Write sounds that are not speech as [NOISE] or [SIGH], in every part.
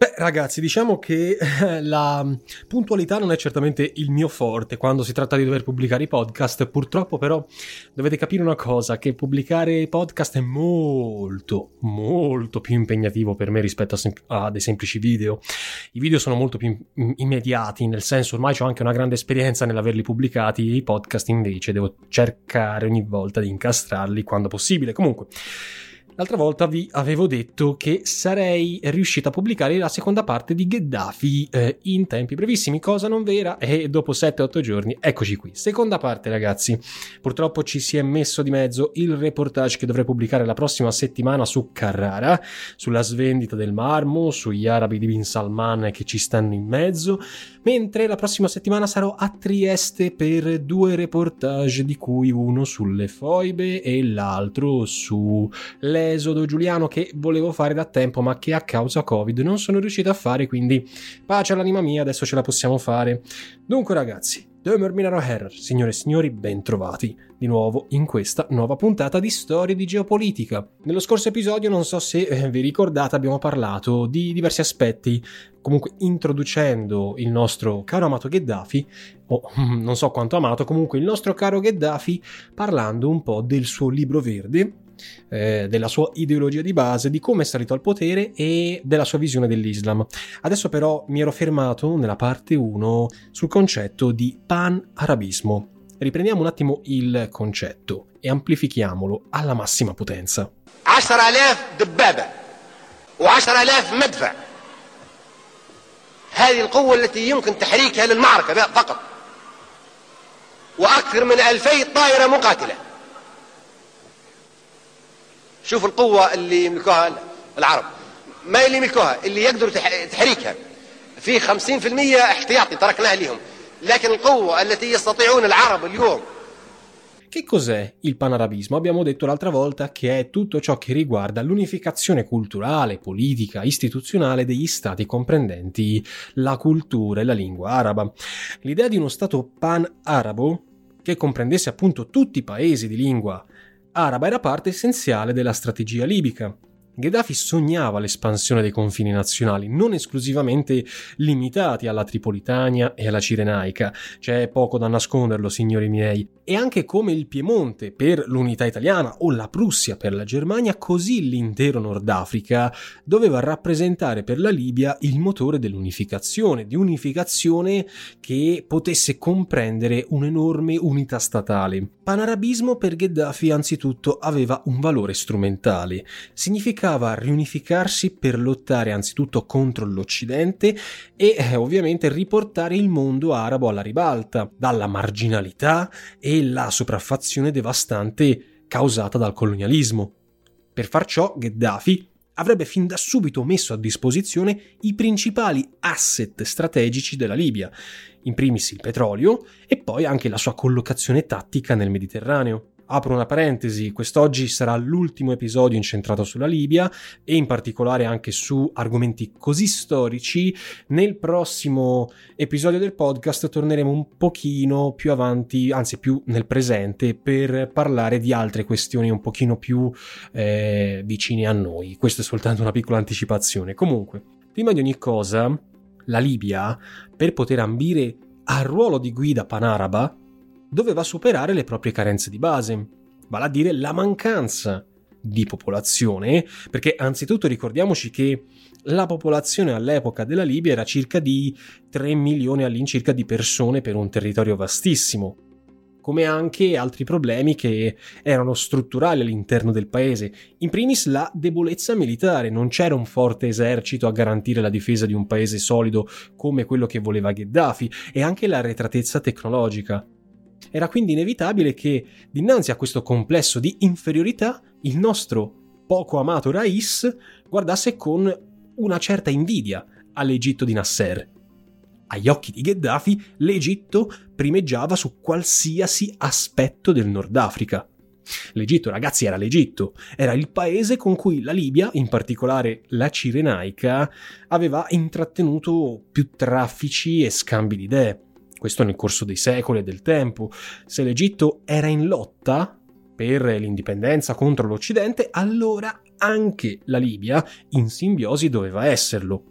Beh, ragazzi, diciamo che la puntualità non è certamente il mio forte quando si tratta di dover pubblicare i podcast. Purtroppo, però, dovete capire una cosa: che pubblicare i podcast è molto, molto più impegnativo per me rispetto a, sem- a dei semplici video. I video sono molto più immediati, nel senso, ormai ho anche una grande esperienza nell'averli pubblicati. I podcast, invece, devo cercare ogni volta di incastrarli quando possibile. Comunque. L'altra volta vi avevo detto che sarei riuscito a pubblicare la seconda parte di Gheddafi eh, in tempi brevissimi, cosa non vera, e dopo 7-8 giorni eccoci qui. Seconda parte ragazzi, purtroppo ci si è messo di mezzo il reportage che dovrei pubblicare la prossima settimana su Carrara, sulla svendita del marmo, sugli arabi di Bin Salman che ci stanno in mezzo, mentre la prossima settimana sarò a Trieste per due reportage di cui uno sulle foibe e l'altro su le esodo giuliano che volevo fare da tempo ma che a causa Covid non sono riuscito a fare, quindi pace all'anima mia, adesso ce la possiamo fare. Dunque ragazzi, Dömer Minaro Herr, signore e signori, ben trovati di nuovo in questa nuova puntata di Storie di Geopolitica. Nello scorso episodio, non so se eh, vi ricordate, abbiamo parlato di diversi aspetti, comunque introducendo il nostro caro amato Gheddafi, o non so quanto amato, comunque il nostro caro Gheddafi, parlando un po' del suo libro verde, eh, della sua ideologia di base, di come è salito al potere e della sua visione dell'Islam. Adesso però mi ero fermato nella parte 1 sul concetto di pan-arabismo. Riprendiamo un attimo il concetto e amplifichiamolo alla massima potenza. 10.000 دبابة و10000 مدفع هذه القوة التي يمكن تحريكها للمعركة فقط وأكثر من 2000 طائرة مقاتلة شوف القوة اللي يملكوها العرب ما اللي يملكوها اللي يقدروا تحريكها في 50% احتياطي تركناها لهم لكن القوة التي يستطيعون العرب اليوم Che cos'è il panarabismo? Abbiamo detto l'altra volta che è tutto ciò che riguarda l'unificazione culturale, politica, istituzionale degli stati comprendenti la cultura e la lingua araba. L'idea di uno stato pan-arabo, che comprendesse appunto tutti i paesi di lingua araba era parte essenziale della strategia libica. Gheddafi sognava l'espansione dei confini nazionali, non esclusivamente limitati alla Tripolitania e alla Cirenaica. C'è poco da nasconderlo, signori miei. E anche come il Piemonte per l'unità italiana o la Prussia per la Germania, così l'intero Nord Africa doveva rappresentare per la Libia il motore dell'unificazione, di unificazione che potesse comprendere un'enorme unità statale. Panarabismo per Gheddafi anzitutto aveva un valore strumentale. Significa significava riunificarsi per lottare anzitutto contro l'Occidente e eh, ovviamente riportare il mondo arabo alla ribalta dalla marginalità e la sopraffazione devastante causata dal colonialismo. Per far ciò, Gheddafi avrebbe fin da subito messo a disposizione i principali asset strategici della Libia, in primis il petrolio e poi anche la sua collocazione tattica nel Mediterraneo. Apro una parentesi, quest'oggi sarà l'ultimo episodio incentrato sulla Libia e in particolare anche su argomenti così storici. Nel prossimo episodio del podcast torneremo un pochino più avanti, anzi più nel presente, per parlare di altre questioni un pochino più eh, vicine a noi. Questa è soltanto una piccola anticipazione. Comunque, prima di ogni cosa, la Libia, per poter ambire al ruolo di guida panaraba, doveva superare le proprie carenze di base, vale a dire la mancanza di popolazione, perché anzitutto ricordiamoci che la popolazione all'epoca della Libia era circa di 3 milioni all'incirca di persone per un territorio vastissimo, come anche altri problemi che erano strutturali all'interno del paese. In primis la debolezza militare, non c'era un forte esercito a garantire la difesa di un paese solido come quello che voleva Gheddafi, e anche la retratezza tecnologica. Era quindi inevitabile che, dinanzi a questo complesso di inferiorità, il nostro poco amato Rais guardasse con una certa invidia all'Egitto di Nasser. Agli occhi di Gheddafi, l'Egitto primeggiava su qualsiasi aspetto del Nord Africa. L'Egitto, ragazzi, era l'Egitto, era il paese con cui la Libia, in particolare la Cirenaica, aveva intrattenuto più traffici e scambi di idee questo nel corso dei secoli e del tempo. Se l'Egitto era in lotta per l'indipendenza contro l'Occidente, allora anche la Libia in simbiosi doveva esserlo.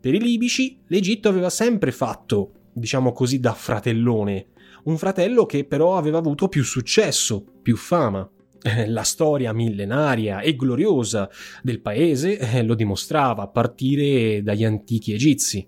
Per i libici l'Egitto aveva sempre fatto, diciamo così, da fratellone, un fratello che però aveva avuto più successo, più fama. Eh, la storia millenaria e gloriosa del paese eh, lo dimostrava a partire dagli antichi egizi.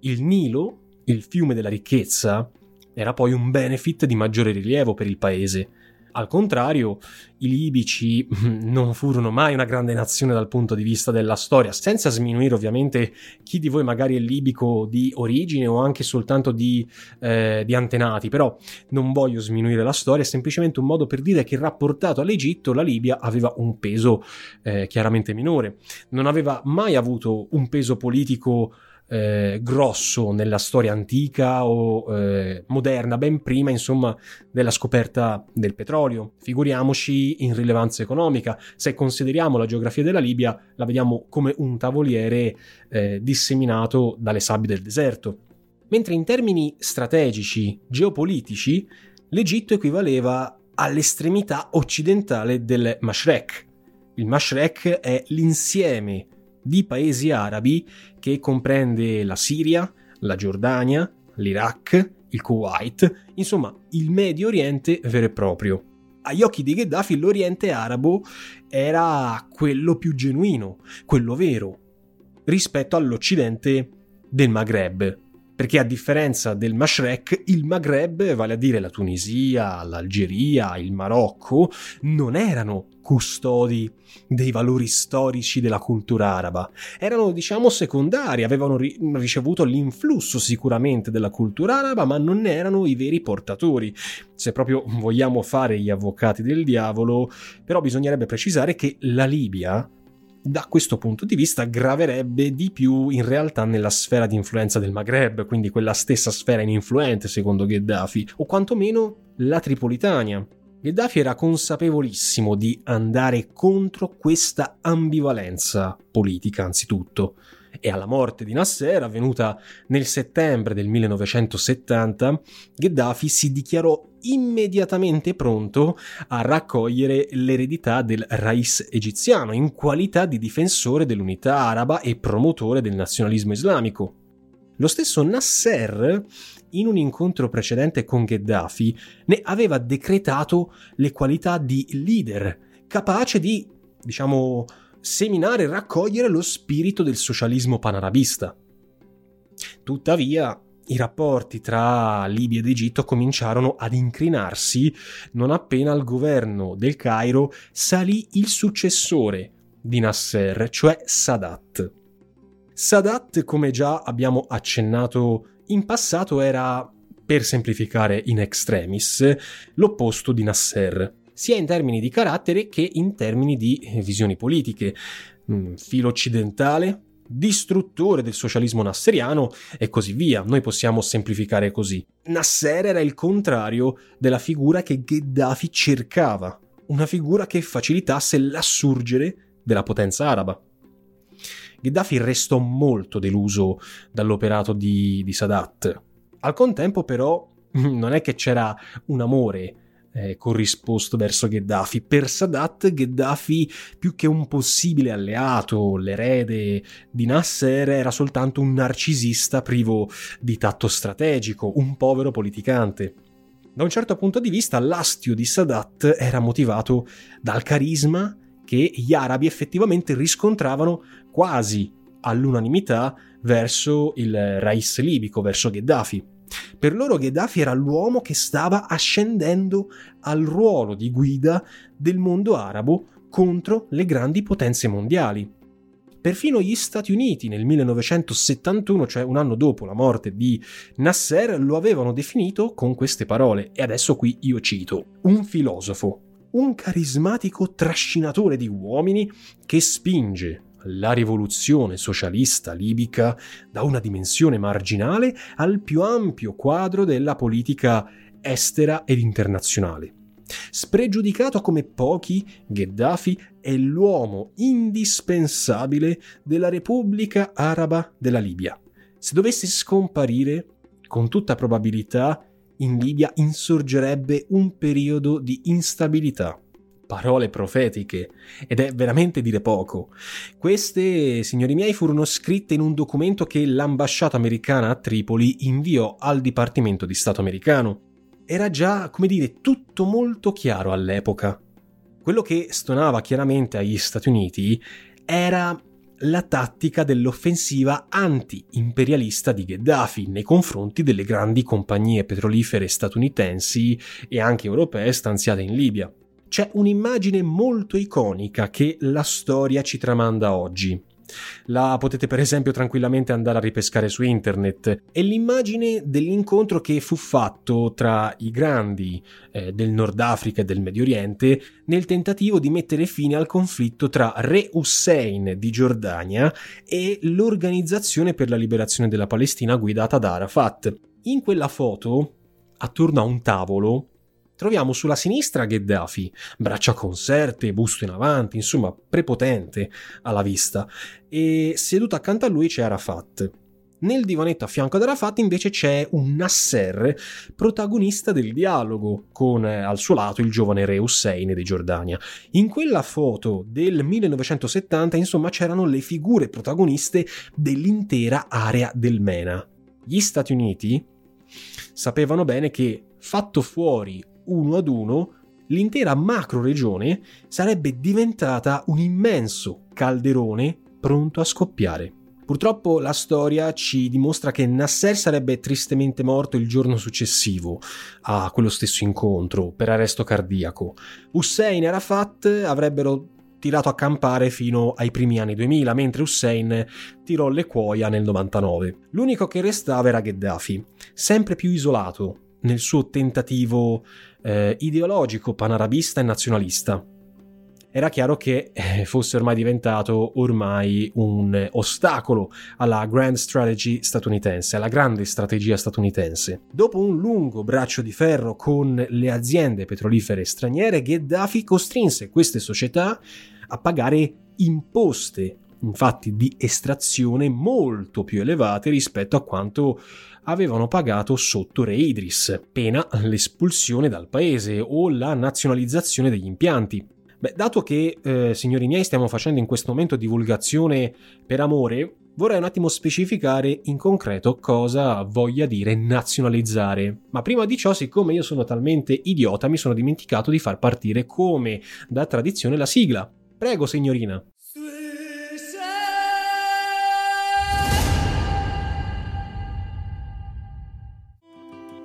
Il Nilo il fiume della ricchezza era poi un benefit di maggiore rilievo per il paese. Al contrario, i libici non furono mai una grande nazione dal punto di vista della storia, senza sminuire ovviamente chi di voi magari è libico di origine o anche soltanto di, eh, di antenati, però non voglio sminuire la storia, è semplicemente un modo per dire che rapportato all'Egitto la Libia aveva un peso eh, chiaramente minore, non aveva mai avuto un peso politico eh, grosso nella storia antica o eh, moderna, ben prima insomma della scoperta del petrolio. Figuriamoci in rilevanza economica. Se consideriamo la geografia della Libia, la vediamo come un tavoliere eh, disseminato dalle sabbie del deserto. Mentre in termini strategici, geopolitici, l'Egitto equivaleva all'estremità occidentale del Mashrek. Il Mashrek è l'insieme di paesi arabi che comprende la Siria, la Giordania, l'Iraq, il Kuwait, insomma il Medio Oriente vero e proprio. Agli occhi di Gheddafi l'Oriente arabo era quello più genuino, quello vero, rispetto all'Occidente del Maghreb, perché a differenza del Mashrek, il Maghreb, vale a dire la Tunisia, l'Algeria, il Marocco, non erano custodi dei valori storici della cultura araba. Erano, diciamo, secondari, avevano ri- ricevuto l'influsso sicuramente della cultura araba, ma non erano i veri portatori. Se proprio vogliamo fare gli avvocati del diavolo, però bisognerebbe precisare che la Libia da questo punto di vista graverebbe di più in realtà nella sfera di influenza del Maghreb, quindi quella stessa sfera ininfluente secondo Gheddafi, o quantomeno la Tripolitania. Gheddafi era consapevolissimo di andare contro questa ambivalenza politica anzitutto e alla morte di Nasser, avvenuta nel settembre del 1970, Gheddafi si dichiarò immediatamente pronto a raccogliere l'eredità del Rais egiziano in qualità di difensore dell'unità araba e promotore del nazionalismo islamico. Lo stesso Nasser, in un incontro precedente con Gheddafi, ne aveva decretato le qualità di leader, capace di, diciamo, seminare e raccogliere lo spirito del socialismo panarabista. Tuttavia, i rapporti tra Libia ed Egitto cominciarono ad incrinarsi non appena al governo del Cairo salì il successore di Nasser, cioè Sadat. Sadat, come già abbiamo accennato in passato, era, per semplificare in extremis, l'opposto di Nasser sia in termini di carattere che in termini di visioni politiche. Mm, filo occidentale, distruttore del socialismo nasseriano e così via. Noi possiamo semplificare così. Nasser era il contrario della figura che Gheddafi cercava, una figura che facilitasse l'assurgere della potenza araba. Gheddafi restò molto deluso dall'operato di, di Sadat. Al contempo, però, [LAUGHS] non è che c'era un amore eh, corrisposto verso Gheddafi. Per Sadat, Gheddafi, più che un possibile alleato, l'erede di Nasser, era soltanto un narcisista privo di tatto strategico, un povero politicante. Da un certo punto di vista, l'astio di Sadat era motivato dal carisma che gli arabi effettivamente riscontravano quasi all'unanimità verso il Rais libico, verso Gheddafi. Per loro Gheddafi era l'uomo che stava ascendendo al ruolo di guida del mondo arabo contro le grandi potenze mondiali. Perfino gli Stati Uniti nel 1971, cioè un anno dopo la morte di Nasser, lo avevano definito con queste parole, e adesso qui io cito, un filosofo, un carismatico trascinatore di uomini che spinge la rivoluzione socialista libica da una dimensione marginale al più ampio quadro della politica estera ed internazionale. Spregiudicato come pochi, Gheddafi è l'uomo indispensabile della Repubblica Araba della Libia. Se dovesse scomparire, con tutta probabilità, in Libia insorgerebbe un periodo di instabilità parole profetiche, ed è veramente dire poco. Queste, signori miei, furono scritte in un documento che l'ambasciata americana a Tripoli inviò al Dipartimento di Stato americano. Era già, come dire, tutto molto chiaro all'epoca. Quello che stonava chiaramente agli Stati Uniti era la tattica dell'offensiva anti-imperialista di Gheddafi nei confronti delle grandi compagnie petrolifere statunitensi e anche europee stanziate in Libia c'è un'immagine molto iconica che la storia ci tramanda oggi. La potete per esempio tranquillamente andare a ripescare su internet. È l'immagine dell'incontro che fu fatto tra i grandi eh, del Nord Africa e del Medio Oriente nel tentativo di mettere fine al conflitto tra Re Hussein di Giordania e l'Organizzazione per la Liberazione della Palestina guidata da Arafat. In quella foto, attorno a un tavolo, Troviamo sulla sinistra Gheddafi, braccia conserte, busto in avanti, insomma prepotente alla vista, e seduto accanto a lui c'è Arafat. Nel divanetto a fianco ad Arafat invece c'è un Nasser, protagonista del dialogo, con eh, al suo lato il giovane re Hussein di Giordania. In quella foto del 1970, insomma, c'erano le figure protagoniste dell'intera area del MENA. Gli Stati Uniti sapevano bene che, fatto fuori uno ad uno, l'intera macro regione sarebbe diventata un immenso calderone pronto a scoppiare. Purtroppo la storia ci dimostra che Nasser sarebbe tristemente morto il giorno successivo a quello stesso incontro per arresto cardiaco. Hussein e Arafat avrebbero tirato a campare fino ai primi anni 2000, mentre Hussein tirò le cuoia nel 99. L'unico che restava era Gheddafi, sempre più isolato nel suo tentativo eh, ideologico, panarabista e nazionalista. Era chiaro che eh, fosse ormai diventato ormai un ostacolo alla grand strategy statunitense, alla grande strategia statunitense. Dopo un lungo braccio di ferro con le aziende petrolifere straniere, Gheddafi costrinse queste società a pagare imposte infatti di estrazione molto più elevate rispetto a quanto avevano pagato sotto Re Idris, pena l'espulsione dal paese o la nazionalizzazione degli impianti. Beh, dato che, eh, signori miei, stiamo facendo in questo momento divulgazione per amore, vorrei un attimo specificare in concreto cosa voglia dire nazionalizzare. Ma prima di ciò, siccome io sono talmente idiota, mi sono dimenticato di far partire come da tradizione la sigla. Prego, signorina.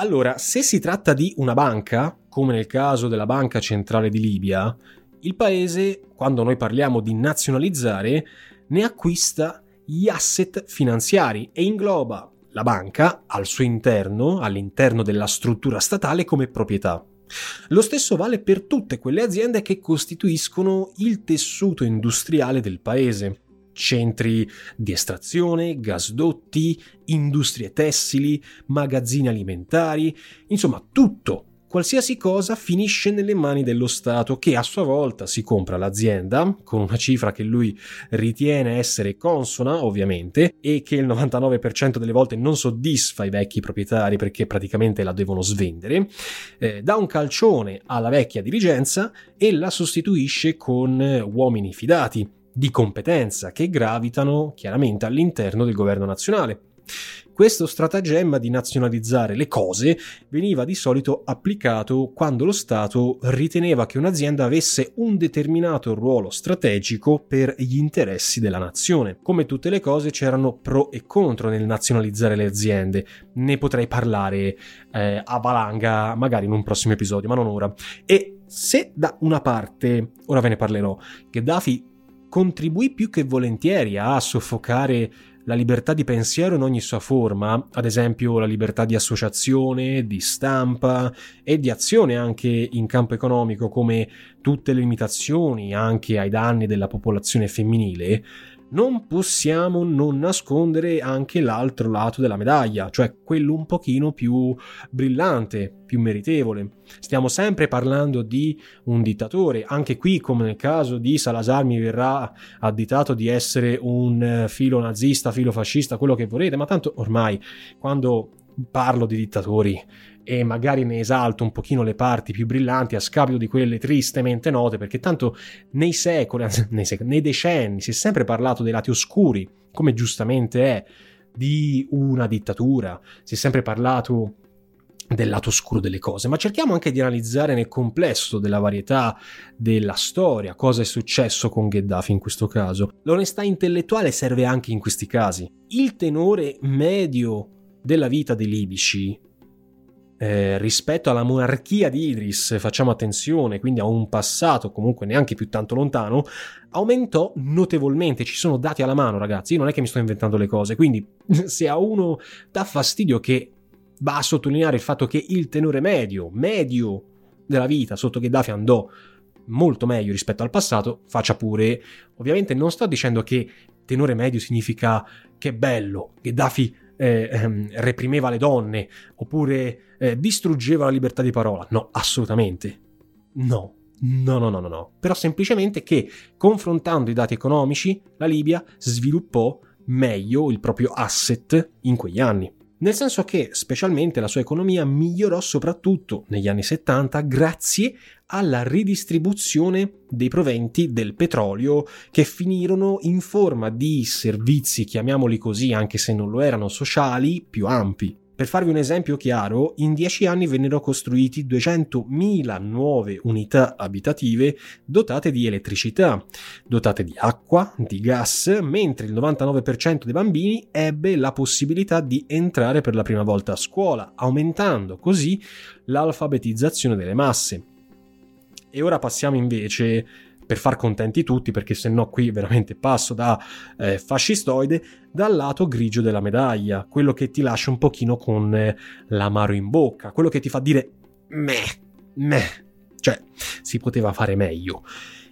Allora, se si tratta di una banca, come nel caso della Banca Centrale di Libia, il paese, quando noi parliamo di nazionalizzare, ne acquista gli asset finanziari e ingloba la banca al suo interno, all'interno della struttura statale come proprietà. Lo stesso vale per tutte quelle aziende che costituiscono il tessuto industriale del paese. Centri di estrazione, gasdotti, industrie tessili, magazzini alimentari, insomma tutto. Qualsiasi cosa finisce nelle mani dello Stato che a sua volta si compra l'azienda con una cifra che lui ritiene essere consona ovviamente e che il 99% delle volte non soddisfa i vecchi proprietari perché praticamente la devono svendere, eh, dà un calcione alla vecchia dirigenza e la sostituisce con uomini fidati di competenza che gravitano chiaramente all'interno del governo nazionale. Questo stratagemma di nazionalizzare le cose veniva di solito applicato quando lo Stato riteneva che un'azienda avesse un determinato ruolo strategico per gli interessi della nazione. Come tutte le cose c'erano pro e contro nel nazionalizzare le aziende. Ne potrei parlare eh, a valanga magari in un prossimo episodio, ma non ora. E se da una parte, ora ve ne parlerò, Gheddafi contribuì più che volentieri a soffocare la libertà di pensiero in ogni sua forma, ad esempio la libertà di associazione, di stampa e di azione anche in campo economico, come tutte le limitazioni anche ai danni della popolazione femminile, non possiamo non nascondere anche l'altro lato della medaglia, cioè quello un pochino più brillante, più meritevole. Stiamo sempre parlando di un dittatore, anche qui come nel caso di Salazar mi verrà additato di essere un eh, filo nazista, filo fascista, quello che volete, ma tanto ormai quando parlo di dittatori e magari ne esalto un pochino le parti più brillanti a scapito di quelle tristemente note, perché tanto nei secoli, [LAUGHS] nei, secoli, nei decenni si è sempre parlato dei lati oscuri, come giustamente è, di una dittatura, si è sempre parlato del lato oscuro delle cose, ma cerchiamo anche di analizzare nel complesso della varietà della storia cosa è successo con Gheddafi in questo caso. L'onestà intellettuale serve anche in questi casi. Il tenore medio della vita dei libici eh, rispetto alla monarchia di Idris, facciamo attenzione, quindi a un passato comunque neanche più tanto lontano, aumentò notevolmente. Ci sono dati alla mano, ragazzi. Io non è che mi sto inventando le cose. Quindi, [LAUGHS] se a uno dà fastidio che va a sottolineare il fatto che il tenore medio, medio della vita sotto Gheddafi andò molto meglio rispetto al passato, faccia pure. Ovviamente non sto dicendo che tenore medio significa che bello, Gheddafi eh, ehm, reprimeva le donne oppure eh, distruggeva la libertà di parola. No, assolutamente. No. No, no, no, no, no. Però semplicemente che confrontando i dati economici, la Libia sviluppò meglio il proprio asset in quegli anni nel senso che specialmente la sua economia migliorò soprattutto negli anni 70 grazie alla ridistribuzione dei proventi del petrolio che finirono in forma di servizi, chiamiamoli così anche se non lo erano, sociali più ampi. Per farvi un esempio chiaro, in dieci anni vennero costruiti 200.000 nuove unità abitative dotate di elettricità, dotate di acqua, di gas, mentre il 99% dei bambini ebbe la possibilità di entrare per la prima volta a scuola, aumentando così l'alfabetizzazione delle masse. E ora passiamo invece per far contenti tutti, perché se no qui veramente passo da eh, fascistoide, dal lato grigio della medaglia, quello che ti lascia un pochino con eh, l'amaro in bocca, quello che ti fa dire meh, meh, cioè si poteva fare meglio.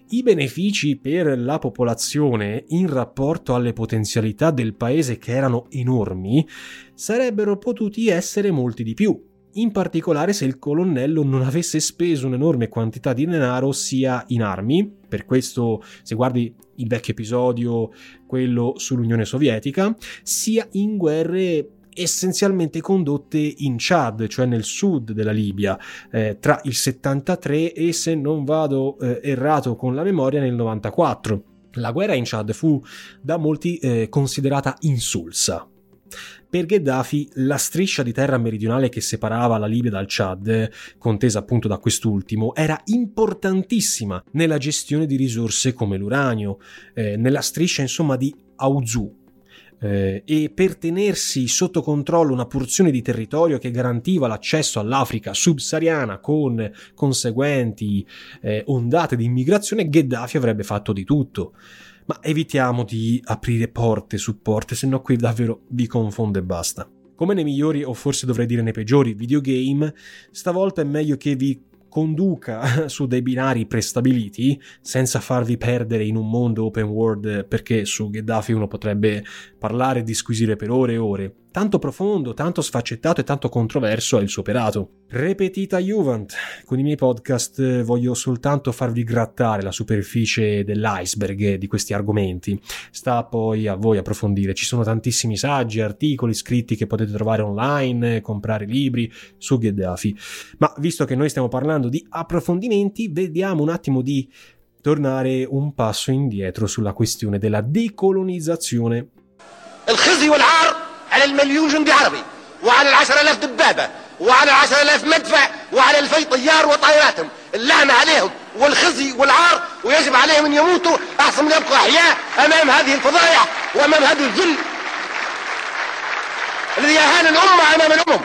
I benefici per la popolazione in rapporto alle potenzialità del paese che erano enormi sarebbero potuti essere molti di più, in particolare se il colonnello non avesse speso un'enorme quantità di denaro sia in armi, per questo se guardi il vecchio episodio, quello sull'Unione Sovietica, sia in guerre essenzialmente condotte in Chad, cioè nel sud della Libia, eh, tra il 73 e se non vado eh, errato con la memoria nel 94. La guerra in Chad fu da molti eh, considerata insulsa, Per Gheddafi la striscia di terra meridionale che separava la Libia dal Chad, contesa appunto da quest'ultimo, era importantissima nella gestione di risorse come l'uranio, eh, nella striscia insomma di Aouzou, eh, e per tenersi sotto controllo una porzione di territorio che garantiva l'accesso all'Africa subsahariana con conseguenti eh, ondate di immigrazione, Gheddafi avrebbe fatto di tutto. Ma evitiamo di aprire porte su porte, se no qui davvero vi confonde e basta. Come nei migliori, o forse dovrei dire nei peggiori, videogame, stavolta è meglio che vi conduca [LAUGHS] su dei binari prestabiliti senza farvi perdere in un mondo open world perché su Gheddafi uno potrebbe parlare e disquisire per ore e ore. Tanto profondo, tanto sfaccettato e tanto controverso è il suo operato. Repetita Juvent, con i miei podcast voglio soltanto farvi grattare la superficie dell'iceberg di questi argomenti. Sta poi a voi approfondire. Ci sono tantissimi saggi, articoli scritti che potete trovare online, comprare libri su Gheddafi. Ma visto che noi stiamo parlando di approfondimenti, vediamo un attimo di tornare un passo indietro sulla questione della decolonizzazione. الخزي والعار على المليون جندي عربي وعلى العشر ألاف دبابة وعلى العشر ألاف مدفع وعلى الفي طيار وطائراتهم. اللعنة عليهم والخزي والعار ويجب عليهم أن يموتوا. أحسن من يبقوا أحياء أمام هذه الفضائح وأمام هذا الذل الذي أهان الأمة أمام الأمم.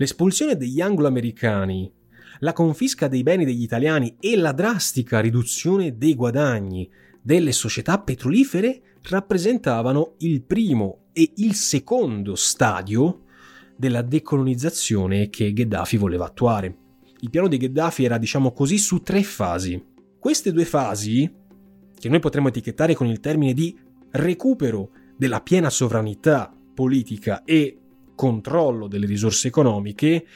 L'espulsione degli anglo-americani, la confisca dei beni degli italiani e la drastica riduzione dei guadagni delle società petrolifere rappresentavano il primo e il secondo stadio della decolonizzazione che Gheddafi voleva attuare. Il piano di Gheddafi era, diciamo così, su tre fasi. Queste due fasi, che noi potremmo etichettare con il termine di recupero della piena sovranità politica e controllo delle risorse economiche,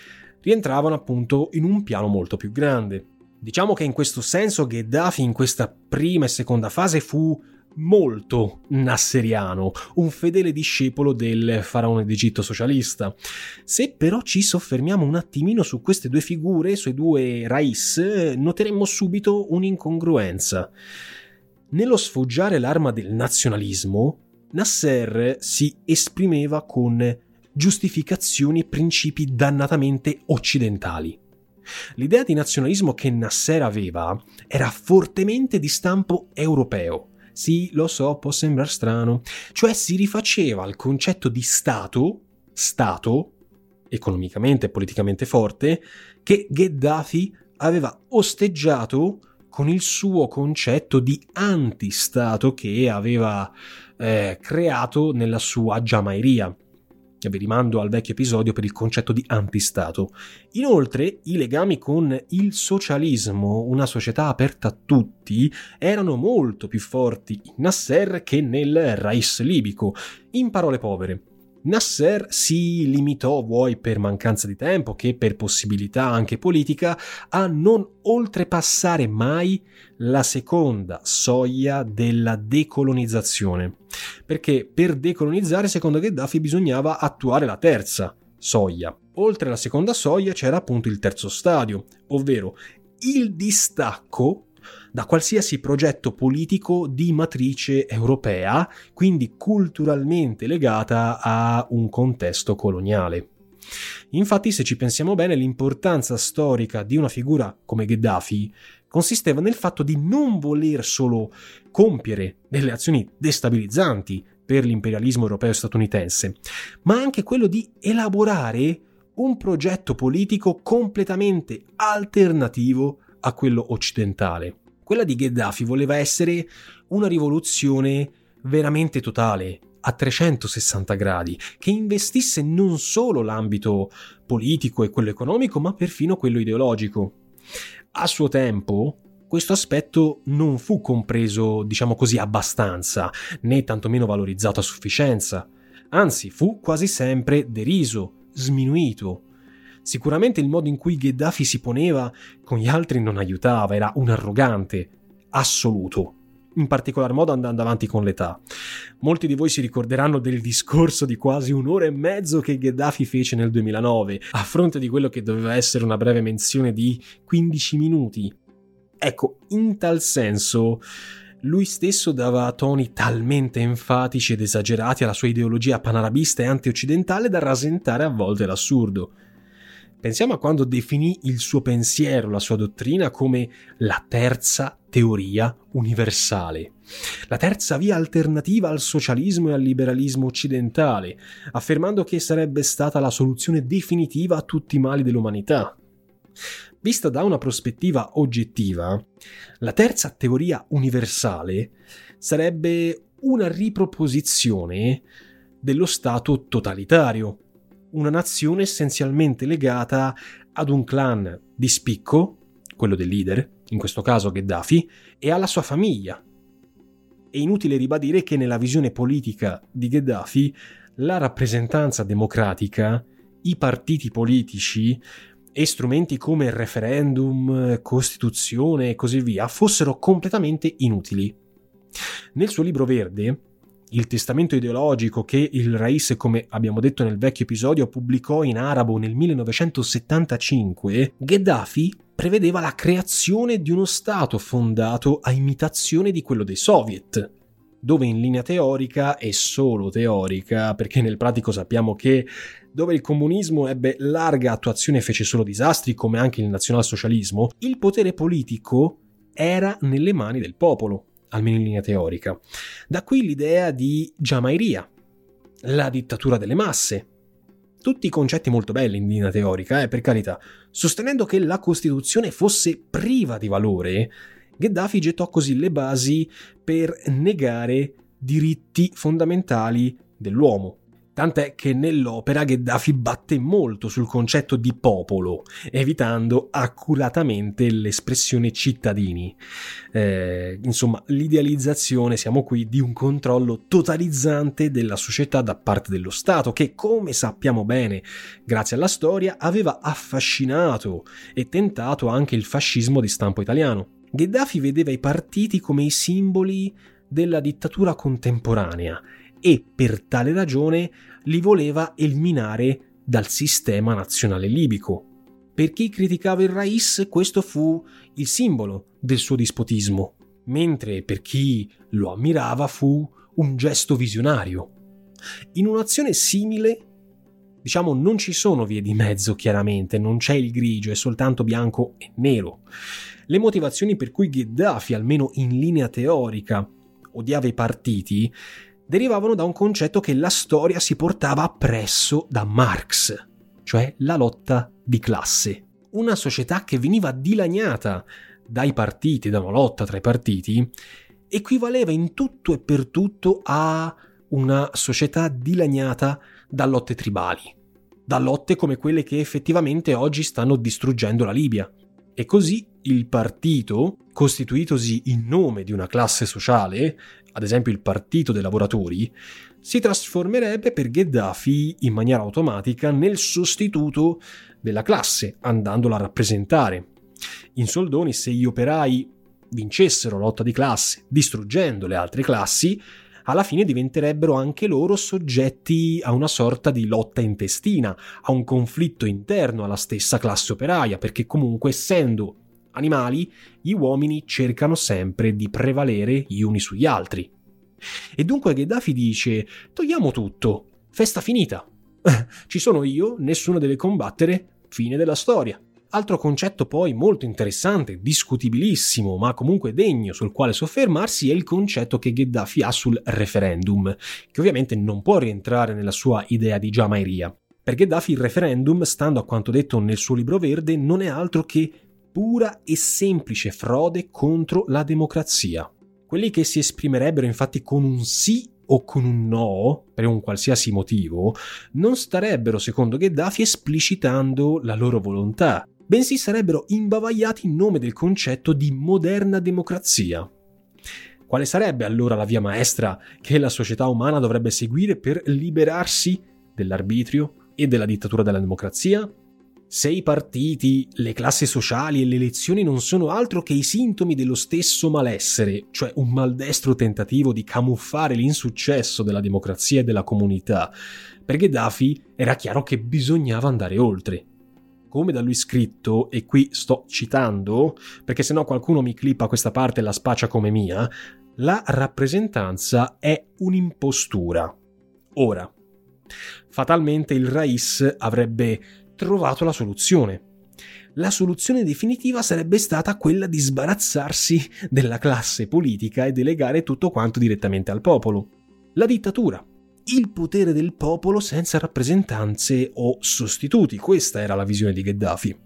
rientravano appunto in un piano molto più grande. Diciamo che in questo senso Gheddafi in questa prima e seconda fase fu molto nasseriano, un fedele discepolo del faraone d'Egitto socialista. Se però ci soffermiamo un attimino su queste due figure, sui due Rais, noteremmo subito un'incongruenza. Nello sfoggiare l'arma del nazionalismo, Nasser si esprimeva con giustificazioni e principi dannatamente occidentali. L'idea di nazionalismo che Nasser aveva era fortemente di stampo europeo. Sì, lo so, può sembrare strano, cioè si rifaceva al concetto di Stato, Stato, economicamente e politicamente forte, che Gheddafi aveva osteggiato con il suo concetto di antistato che aveva eh, creato nella sua Giamairia. Vi rimando al vecchio episodio per il concetto di antistato. Inoltre, i legami con il socialismo, una società aperta a tutti, erano molto più forti in Nasser che nel Rais libico. In parole povere, Nasser si limitò, vuoi per mancanza di tempo che per possibilità anche politica, a non oltrepassare mai la seconda soglia della decolonizzazione. Perché per decolonizzare, secondo Gheddafi, bisognava attuare la terza soglia. Oltre alla seconda soglia c'era appunto il terzo stadio, ovvero il distacco da qualsiasi progetto politico di matrice europea, quindi culturalmente legata a un contesto coloniale. Infatti, se ci pensiamo bene, l'importanza storica di una figura come Gheddafi consisteva nel fatto di non voler solo compiere delle azioni destabilizzanti per l'imperialismo europeo e statunitense, ma anche quello di elaborare un progetto politico completamente alternativo a quello occidentale. Quella di Gheddafi voleva essere una rivoluzione veramente totale, a 360 gradi, che investisse non solo l'ambito politico e quello economico, ma perfino quello ideologico. A suo tempo, questo aspetto non fu compreso, diciamo così, abbastanza, né tantomeno valorizzato a sufficienza. Anzi, fu quasi sempre deriso, sminuito, Sicuramente il modo in cui Gheddafi si poneva con gli altri non aiutava, era un arrogante, assoluto, in particolar modo andando avanti con l'età. Molti di voi si ricorderanno del discorso di quasi un'ora e mezzo che Gheddafi fece nel 2009, a fronte di quello che doveva essere una breve menzione di 15 minuti. Ecco, in tal senso Lui stesso dava toni talmente enfatici ed esagerati alla sua ideologia panarabista e antioccidentale da rasentare a volte l'assurdo. Pensiamo a quando definì il suo pensiero, la sua dottrina come la terza teoria universale, la terza via alternativa al socialismo e al liberalismo occidentale, affermando che sarebbe stata la soluzione definitiva a tutti i mali dell'umanità. Vista da una prospettiva oggettiva, la terza teoria universale sarebbe una riproposizione dello Stato totalitario, una nazione essenzialmente legata ad un clan di spicco, quello del leader, in questo caso Gheddafi, e alla sua famiglia. È inutile ribadire che nella visione politica di Gheddafi la rappresentanza democratica, i partiti politici e strumenti come referendum, Costituzione e così via fossero completamente inutili. Nel suo libro verde, il testamento ideologico che il Rais, come abbiamo detto nel vecchio episodio, pubblicò in arabo nel 1975, Gheddafi prevedeva la creazione di uno Stato fondato a imitazione di quello dei soviet, dove in linea teorica, e solo teorica, perché nel pratico sappiamo che dove il comunismo ebbe larga attuazione e fece solo disastri, come anche il nazionalsocialismo, il potere politico era nelle mani del popolo, almeno in linea teorica. Da qui l'idea di Jamairia, la dittatura delle masse. Tutti concetti molto belli in linea teorica, eh, per carità, sostenendo che la Costituzione fosse priva di valore, Gheddafi gettò così le basi per negare diritti fondamentali dell'uomo. Tant'è che nell'opera Gheddafi batte molto sul concetto di popolo, evitando accuratamente l'espressione cittadini. Eh, insomma, l'idealizzazione, siamo qui, di un controllo totalizzante della società da parte dello Stato, che, come sappiamo bene, grazie alla storia, aveva affascinato e tentato anche il fascismo di stampo italiano. Gheddafi vedeva i partiti come i simboli della dittatura contemporanea e per tale ragione li voleva eliminare dal sistema nazionale libico. Per chi criticava il Rais questo fu il simbolo del suo dispotismo, mentre per chi lo ammirava fu un gesto visionario. In un'azione simile, diciamo, non ci sono vie di mezzo chiaramente, non c'è il grigio, è soltanto bianco e nero. Le motivazioni per cui Gheddafi, almeno in linea teorica, odiava i partiti derivavano da un concetto che la storia si portava appresso da Marx, cioè la lotta di classe. Una società che veniva dilaniata dai partiti, da una lotta tra i partiti, equivaleva in tutto e per tutto a una società dilaniata da lotte tribali, da lotte come quelle che effettivamente oggi stanno distruggendo la Libia. E così il partito, costituitosi in nome di una classe sociale, ad esempio il Partito dei Lavoratori, si trasformerebbe per Gheddafi in maniera automatica nel sostituto della classe, andandola a rappresentare. In soldoni, se gli operai vincessero lotta di classe, distruggendo le altre classi, alla fine diventerebbero anche loro soggetti a una sorta di lotta intestina, a un conflitto interno alla stessa classe operaia, perché comunque essendo animali, gli uomini cercano sempre di prevalere gli uni sugli altri. E dunque Gheddafi dice: togliamo tutto, festa finita. [LAUGHS] Ci sono io, nessuno deve combattere, fine della storia. Altro concetto poi molto interessante, discutibilissimo, ma comunque degno sul quale soffermarsi è il concetto che Gheddafi ha sul referendum, che ovviamente non può rientrare nella sua idea di Jamairia. Per Gheddafi il referendum, stando a quanto detto nel suo libro verde, non è altro che pura e semplice frode contro la democrazia. Quelli che si esprimerebbero infatti con un sì o con un no, per un qualsiasi motivo, non starebbero, secondo Gheddafi, esplicitando la loro volontà, bensì sarebbero imbavagliati in nome del concetto di moderna democrazia. Quale sarebbe allora la via maestra che la società umana dovrebbe seguire per liberarsi dell'arbitrio e della dittatura della democrazia? Se i partiti, le classi sociali e le elezioni non sono altro che i sintomi dello stesso malessere, cioè un maldestro tentativo di camuffare l'insuccesso della democrazia e della comunità, per Gheddafi era chiaro che bisognava andare oltre. Come da lui scritto, e qui sto citando, perché sennò qualcuno mi clippa questa parte e la spaccia come mia, la rappresentanza è un'impostura. Ora, fatalmente il Rais avrebbe trovato la soluzione. La soluzione definitiva sarebbe stata quella di sbarazzarsi della classe politica e delegare tutto quanto direttamente al popolo. La dittatura. Il potere del popolo senza rappresentanze o sostituti. Questa era la visione di Gheddafi.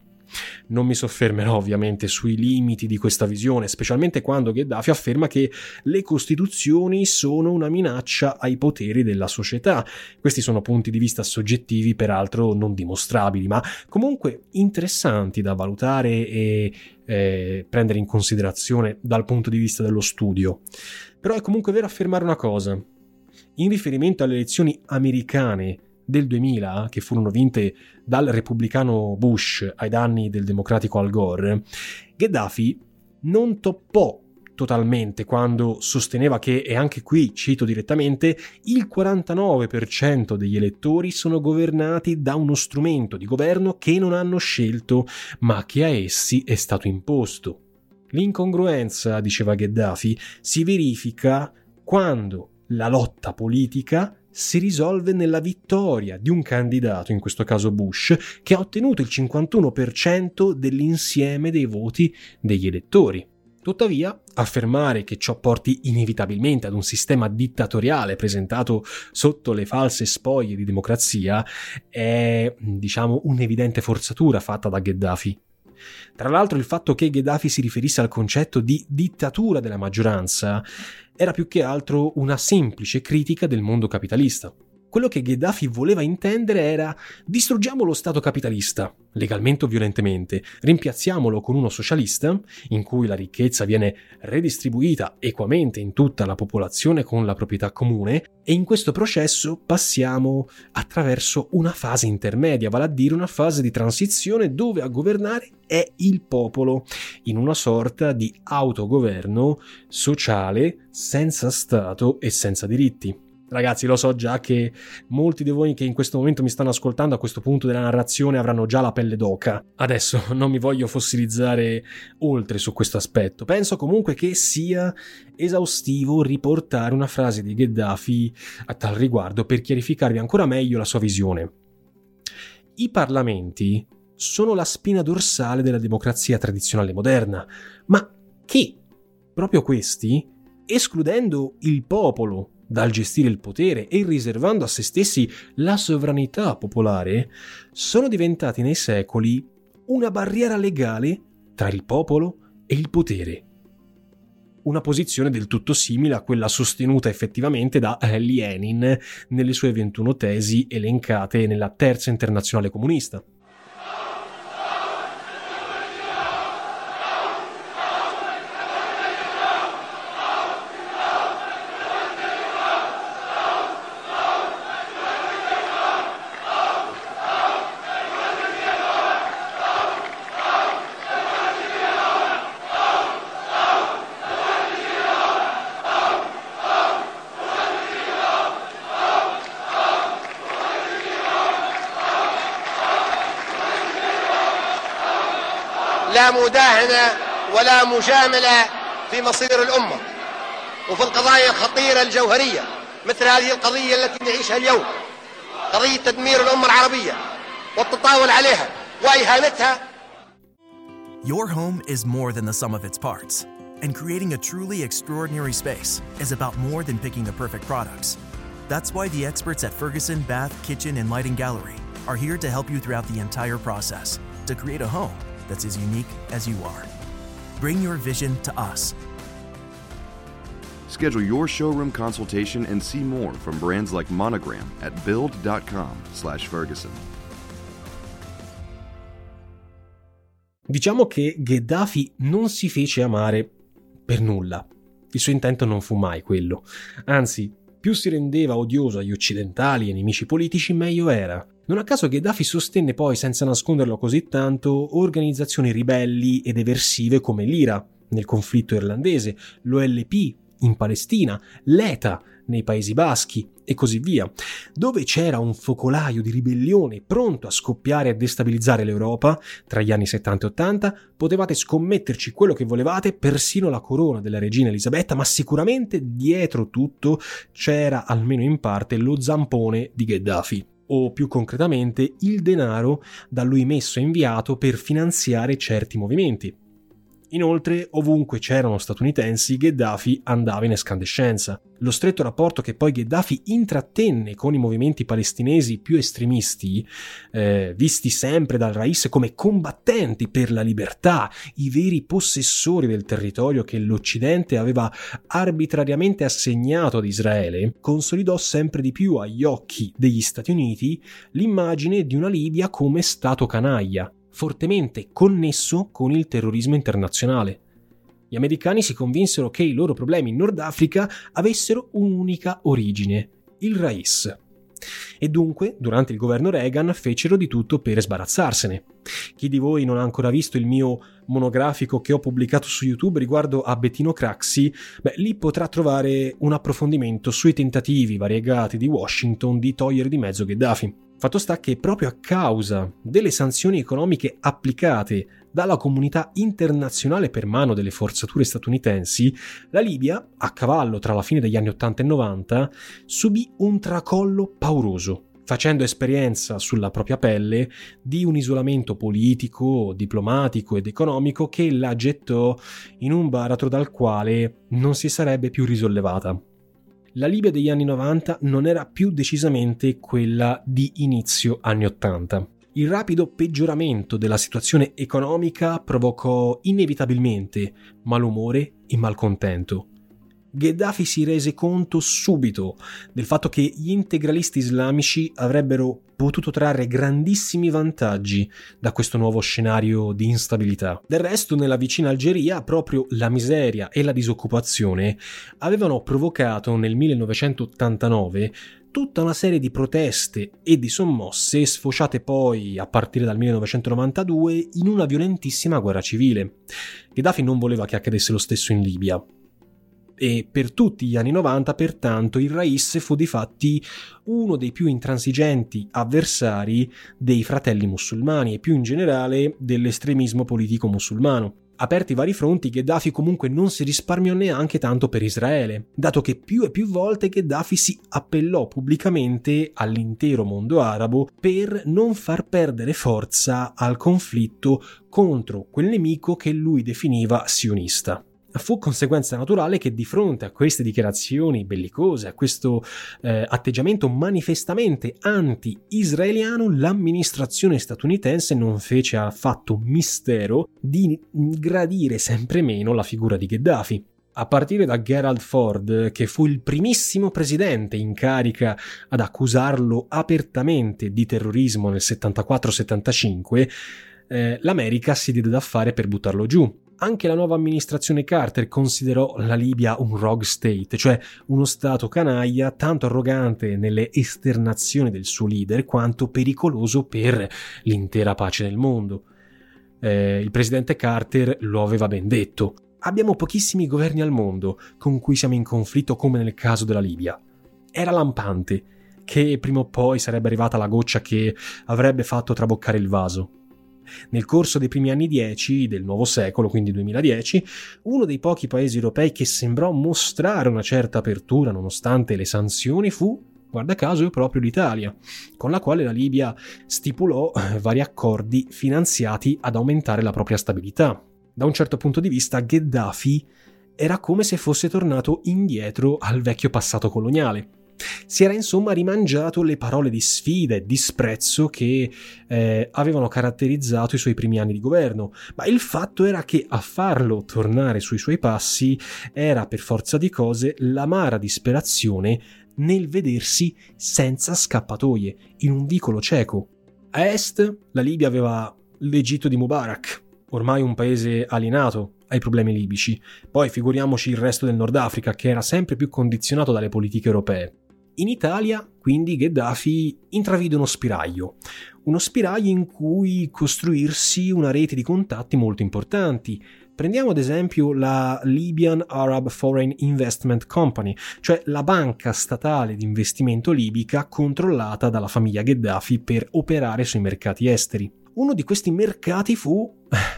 Non mi soffermerò ovviamente sui limiti di questa visione, specialmente quando Gheddafi afferma che le costituzioni sono una minaccia ai poteri della società. Questi sono punti di vista soggettivi, peraltro non dimostrabili, ma comunque interessanti da valutare e eh, prendere in considerazione dal punto di vista dello studio. Però è comunque vero affermare una cosa. In riferimento alle elezioni americane del 2000, che furono vinte dal repubblicano Bush ai danni del democratico Al Gore, Gheddafi non toppò totalmente quando sosteneva che, e anche qui cito direttamente, il 49% degli elettori sono governati da uno strumento di governo che non hanno scelto, ma che a essi è stato imposto. L'incongruenza, diceva Gheddafi, si verifica quando la lotta politica si risolve nella vittoria di un candidato, in questo caso Bush, che ha ottenuto il 51% dell'insieme dei voti degli elettori. Tuttavia, affermare che ciò porti inevitabilmente ad un sistema dittatoriale presentato sotto le false spoglie di democrazia è, diciamo, un'evidente forzatura fatta da Gheddafi. Tra l'altro il fatto che Gheddafi si riferisse al concetto di dittatura della maggioranza era più che altro una semplice critica del mondo capitalista. Quello che Gheddafi voleva intendere era distruggiamo lo Stato capitalista, legalmente o violentemente, rimpiazziamolo con uno socialista, in cui la ricchezza viene redistribuita equamente in tutta la popolazione con la proprietà comune, e in questo processo passiamo attraverso una fase intermedia, vale a dire una fase di transizione dove a governare è il popolo, in una sorta di autogoverno sociale senza Stato e senza diritti. Ragazzi, lo so già che molti di voi che in questo momento mi stanno ascoltando a questo punto della narrazione avranno già la pelle d'oca. Adesso [LAUGHS] non mi voglio fossilizzare oltre su questo aspetto. Penso comunque che sia esaustivo riportare una frase di Gheddafi a tal riguardo per chiarificarvi ancora meglio la sua visione. I parlamenti sono la spina dorsale della democrazia tradizionale moderna, ma che proprio questi, escludendo il popolo dal gestire il potere e riservando a se stessi la sovranità popolare, sono diventati nei secoli una barriera legale tra il popolo e il potere. Una posizione del tutto simile a quella sostenuta effettivamente da Lenin nelle sue 21 tesi elencate nella Terza Internazionale Comunista. لا مداهنة ولا مجاملة في مصير الأمة وفي القضايا الخطيرة الجوهرية مثل هذه القضية التي نعيشها اليوم قضية تدمير الأمة العربية والتطاول عليها وإهانتها Your home is more than the sum of its parts. And creating a truly extraordinary space is about more than picking the perfect products. That's why the experts at Ferguson Bath, Kitchen, and Lighting Gallery are here to help you throughout the entire process to create a home that's as unique as you are. Bring your vision to us. Schedule your showroom consultation and see more from brands like Monogram at build.com/ferguson. Diciamo che Gheddafi non si fece amare per nulla. Il suo intento non fu mai quello. Anzi, più si rendeva odioso agli occidentali e nemici politici, meglio era. Non a caso Gheddafi sostenne poi, senza nasconderlo così tanto, organizzazioni ribelli ed eversive come l'IRA nel conflitto irlandese, l'OLP in Palestina, l'ETA nei Paesi Baschi e così via. Dove c'era un focolaio di ribellione pronto a scoppiare e destabilizzare l'Europa tra gli anni 70 e 80, potevate scommetterci quello che volevate, persino la corona della regina Elisabetta, ma sicuramente dietro tutto c'era almeno in parte lo zampone di Gheddafi o più concretamente il denaro da lui messo e inviato per finanziare certi movimenti. Inoltre, ovunque c'erano statunitensi, Gheddafi andava in escandescenza. Lo stretto rapporto che poi Gheddafi intrattenne con i movimenti palestinesi più estremisti, eh, visti sempre dal Rais come combattenti per la libertà, i veri possessori del territorio che l'Occidente aveva arbitrariamente assegnato ad Israele, consolidò sempre di più agli occhi degli Stati Uniti l'immagine di una Libia come Stato canaglia, fortemente connesso con il terrorismo internazionale. Gli americani si convinsero che i loro problemi in Nord Africa avessero un'unica origine, il Rais. E dunque, durante il governo Reagan, fecero di tutto per sbarazzarsene. Chi di voi non ha ancora visto il mio monografico che ho pubblicato su YouTube riguardo a Bettino Craxi, beh, lì potrà trovare un approfondimento sui tentativi variegati di Washington di togliere di mezzo Gheddafi. Fatto sta che proprio a causa delle sanzioni economiche applicate dalla comunità internazionale per mano delle forzature statunitensi, la Libia, a cavallo tra la fine degli anni 80 e 90, subì un tracollo pauroso facendo esperienza sulla propria pelle di un isolamento politico, diplomatico ed economico che la gettò in un baratro dal quale non si sarebbe più risollevata la Libia degli anni 90 non era più decisamente quella di inizio anni 80. Il rapido peggioramento della situazione economica provocò inevitabilmente malumore e malcontento. Gheddafi si rese conto subito del fatto che gli integralisti islamici avrebbero potuto trarre grandissimi vantaggi da questo nuovo scenario di instabilità. Del resto, nella vicina Algeria, proprio la miseria e la disoccupazione avevano provocato nel 1989 tutta una serie di proteste e di sommosse sfociate poi a partire dal 1992 in una violentissima guerra civile. Gheddafi non voleva che accadesse lo stesso in Libia, e per tutti gli anni 90 pertanto il Rais fu di fatti uno dei più intransigenti avversari dei fratelli musulmani e più in generale dell'estremismo politico musulmano. Aperti vari fronti, Gheddafi comunque non si risparmiò neanche tanto per Israele, dato che più e più volte Gheddafi si appellò pubblicamente all'intero mondo arabo per non far perdere forza al conflitto contro quel nemico che lui definiva sionista fu conseguenza naturale che di fronte a queste dichiarazioni bellicose, a questo eh, atteggiamento manifestamente anti-israeliano, l'amministrazione statunitense non fece affatto mistero di gradire sempre meno la figura di Gheddafi. A partire da Gerald Ford, che fu il primissimo presidente in carica ad accusarlo apertamente di terrorismo nel 74-75, eh, l'America si diede da fare per buttarlo giù anche la nuova amministrazione Carter considerò la Libia un rogue state, cioè uno stato canaglia tanto arrogante nelle esternazioni del suo leader quanto pericoloso per l'intera pace del mondo. Eh, il presidente Carter lo aveva ben detto. Abbiamo pochissimi governi al mondo con cui siamo in conflitto come nel caso della Libia. Era lampante che prima o poi sarebbe arrivata la goccia che avrebbe fatto traboccare il vaso. Nel corso dei primi anni 10 del nuovo secolo, quindi 2010, uno dei pochi paesi europei che sembrò mostrare una certa apertura nonostante le sanzioni fu guarda caso, proprio l'Italia, con la quale la Libia stipulò eh, vari accordi finanziati ad aumentare la propria stabilità. Da un certo punto di vista, Gheddafi era come se fosse tornato indietro al vecchio passato coloniale. Si era insomma rimangiato le parole di sfida e disprezzo che eh, avevano caratterizzato i suoi primi anni di governo, ma il fatto era che a farlo tornare sui suoi passi era per forza di cose l'amara disperazione nel vedersi senza scappatoie, in un vicolo cieco. A est la Libia aveva l'Egitto di Mubarak, ormai un paese alienato ai problemi libici. Poi figuriamoci il resto del Nord Africa, che era sempre più condizionato dalle politiche europee. In Italia, quindi, Gheddafi intravide uno spiraglio, uno spiraglio in cui costruirsi una rete di contatti molto importanti, Prendiamo ad esempio la Libyan Arab Foreign Investment Company, cioè la banca statale di investimento libica controllata dalla famiglia Gheddafi per operare sui mercati esteri. Uno di questi mercati fu,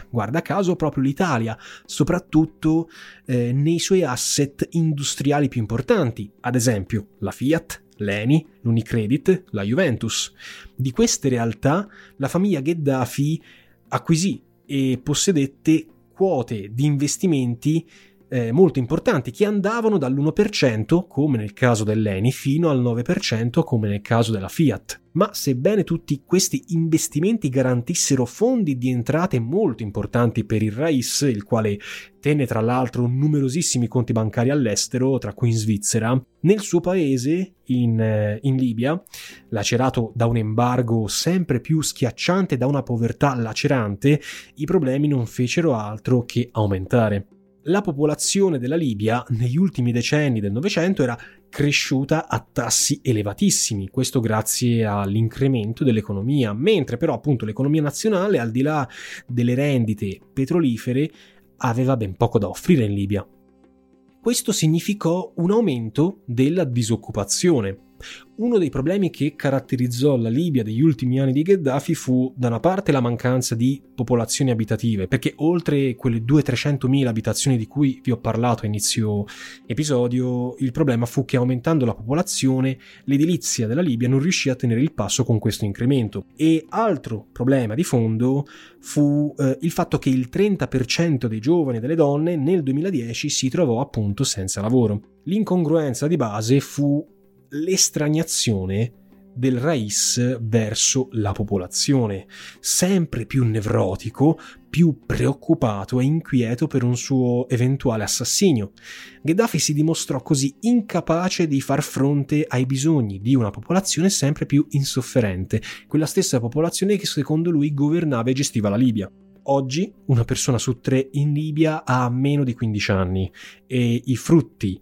guarda caso, proprio l'Italia, soprattutto eh, nei suoi asset industriali più importanti, ad esempio la Fiat, l'Eni, l'Unicredit, la Juventus. Di queste realtà la famiglia Gheddafi acquisì e possedette quote di investimenti eh, molto importanti che andavano dall'1% come nel caso dell'Eni fino al 9% come nel caso della Fiat. Ma sebbene tutti questi investimenti garantissero fondi di entrate molto importanti per il Rais, il quale tenne tra l'altro numerosissimi conti bancari all'estero, tra cui in Svizzera, nel suo paese, in, eh, in Libia, lacerato da un embargo sempre più schiacciante, da una povertà lacerante, i problemi non fecero altro che aumentare la popolazione della Libia negli ultimi decenni del Novecento era cresciuta a tassi elevatissimi, questo grazie all'incremento dell'economia, mentre però appunto l'economia nazionale, al di là delle rendite petrolifere, aveva ben poco da offrire in Libia. Questo significò un aumento della disoccupazione, uno dei problemi che caratterizzò la Libia degli ultimi anni di Gheddafi fu da una parte la mancanza di popolazioni abitative, perché oltre quelle 200-300 mila abitazioni di cui vi ho parlato a inizio episodio, il problema fu che aumentando la popolazione l'edilizia della Libia non riuscì a tenere il passo con questo incremento. E altro problema di fondo fu eh, il fatto che il 30% dei giovani e delle donne nel 2010 si trovò appunto senza lavoro. L'incongruenza di base fu l'estraniazione del Rais verso la popolazione, sempre più nevrotico, più preoccupato e inquieto per un suo eventuale assassinio. Gheddafi si dimostrò così incapace di far fronte ai bisogni di una popolazione sempre più insofferente, quella stessa popolazione che secondo lui governava e gestiva la Libia. Oggi una persona su tre in Libia ha meno di 15 anni e i frutti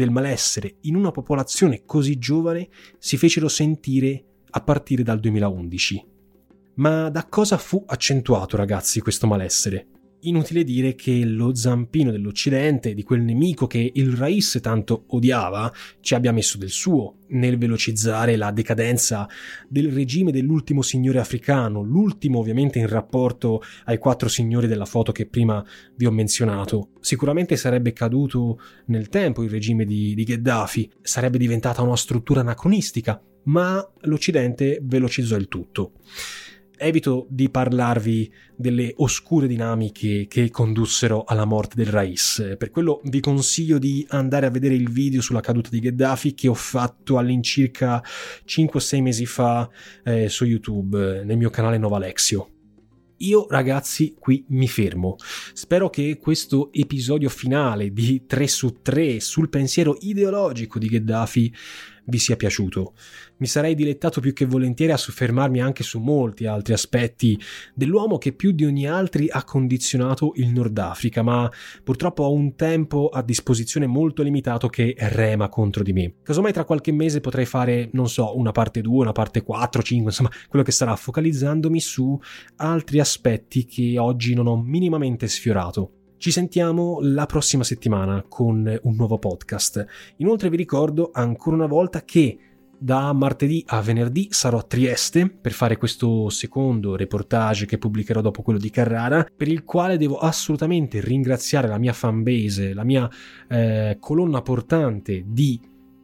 del malessere in una popolazione così giovane si fecero sentire a partire dal 2011. Ma da cosa fu accentuato, ragazzi, questo malessere? Inutile dire che lo zampino dell'Occidente, di quel nemico che il Rais tanto odiava, ci abbia messo del suo nel velocizzare la decadenza del regime dell'ultimo signore africano, l'ultimo ovviamente in rapporto ai quattro signori della foto che prima vi ho menzionato. Sicuramente sarebbe caduto nel tempo il regime di, di Gheddafi, sarebbe diventata una struttura anacronistica, ma l'Occidente velocizzò il tutto evito di parlarvi delle oscure dinamiche che condussero alla morte del Rais. Per quello vi consiglio di andare a vedere il video sulla caduta di Gheddafi che ho fatto all'incirca 5-6 mesi fa eh, su YouTube nel mio canale Nova Alexio. Io ragazzi qui mi fermo. Spero che questo episodio finale di 3 su 3 sul pensiero ideologico di Gheddafi vi sia piaciuto. Mi sarei dilettato più che volentieri a soffermarmi anche su molti altri aspetti dell'uomo che più di ogni altri ha condizionato il Nord Africa, ma purtroppo ho un tempo a disposizione molto limitato che rema contro di me. Casomai tra qualche mese potrei fare, non so, una parte 2, una parte 4, 5, insomma, quello che sarà, focalizzandomi su altri aspetti che oggi non ho minimamente sfiorato. Ci sentiamo la prossima settimana con un nuovo podcast. Inoltre vi ricordo ancora una volta che da martedì a venerdì sarò a Trieste per fare questo secondo reportage che pubblicherò dopo quello di Carrara, per il quale devo assolutamente ringraziare la mia fanbase, la mia eh, colonna portante di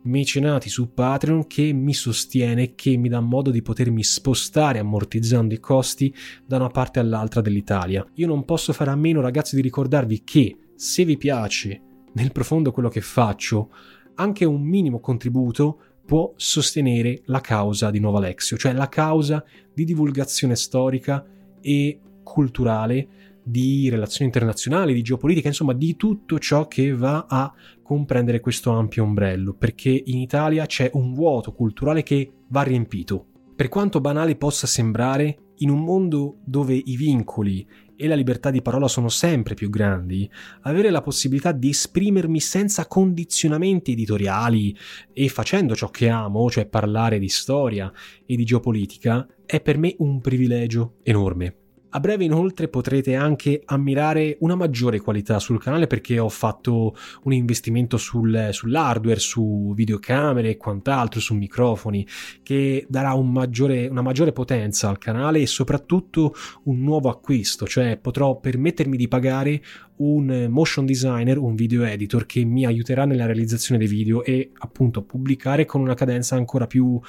mecenati su Patreon che mi sostiene, che mi dà modo di potermi spostare ammortizzando i costi da una parte all'altra dell'Italia. Io non posso fare a meno, ragazzi, di ricordarvi che se vi piace nel profondo quello che faccio, anche un minimo contributo può sostenere la causa di Nova Lexio, cioè la causa di divulgazione storica e culturale di relazioni internazionali, di geopolitica, insomma di tutto ciò che va a comprendere questo ampio ombrello, perché in Italia c'è un vuoto culturale che va riempito. Per quanto banale possa sembrare, in un mondo dove i vincoli e la libertà di parola sono sempre più grandi, avere la possibilità di esprimermi senza condizionamenti editoriali e facendo ciò che amo, cioè parlare di storia e di geopolitica, è per me un privilegio enorme. A breve inoltre potrete anche ammirare una maggiore qualità sul canale perché ho fatto un investimento sul, sull'hardware, su videocamere e quant'altro, su microfoni, che darà un maggiore, una maggiore potenza al canale e soprattutto un nuovo acquisto, cioè potrò permettermi di pagare un motion designer, un video editor che mi aiuterà nella realizzazione dei video e appunto pubblicare con una cadenza ancora più,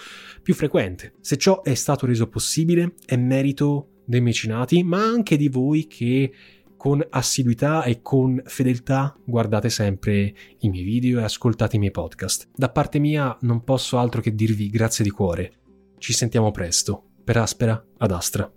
più frequente. Se ciò è stato reso possibile è merito dei mecenati, ma anche di voi che con assiduità e con fedeltà guardate sempre i miei video e ascoltate i miei podcast. Da parte mia non posso altro che dirvi grazie di cuore. Ci sentiamo presto. Per Aspera ad Astra.